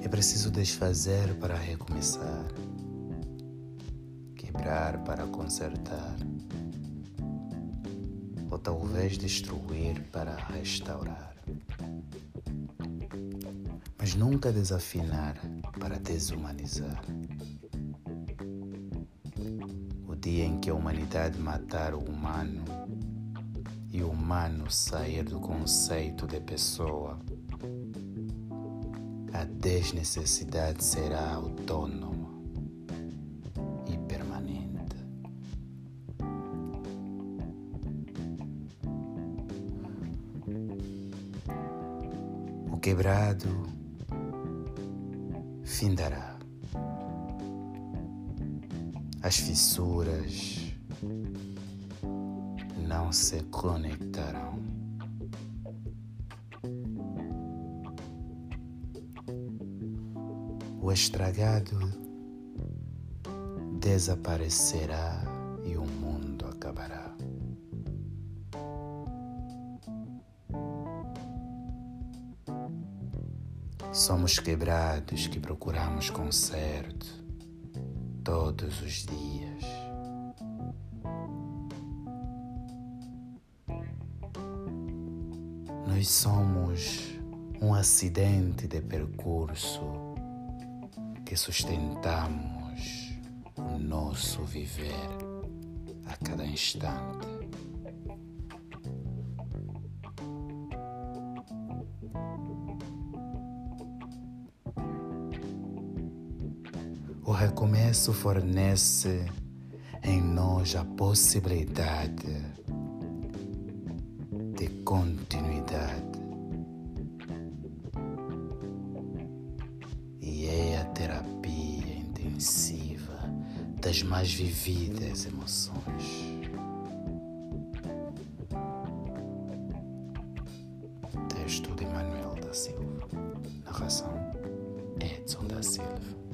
É preciso desfazer para recomeçar, quebrar para consertar, ou talvez destruir para restaurar. Mas nunca desafinar para desumanizar. O dia em que a humanidade matar o humano e o humano sair do conceito de pessoa a desnecessidade será autônoma e permanente. O quebrado findará. As fissuras não se conectarão. O estragado desaparecerá e o mundo acabará. Somos quebrados que procuramos conserto todos os dias. Nós somos um acidente de percurso que sustentamos o nosso viver a cada instante. O recomeço fornece em nós a possibilidade de continuidade. Das mais vividas emoções. Texto de Manuel da Silva. Narração Edson da Silva.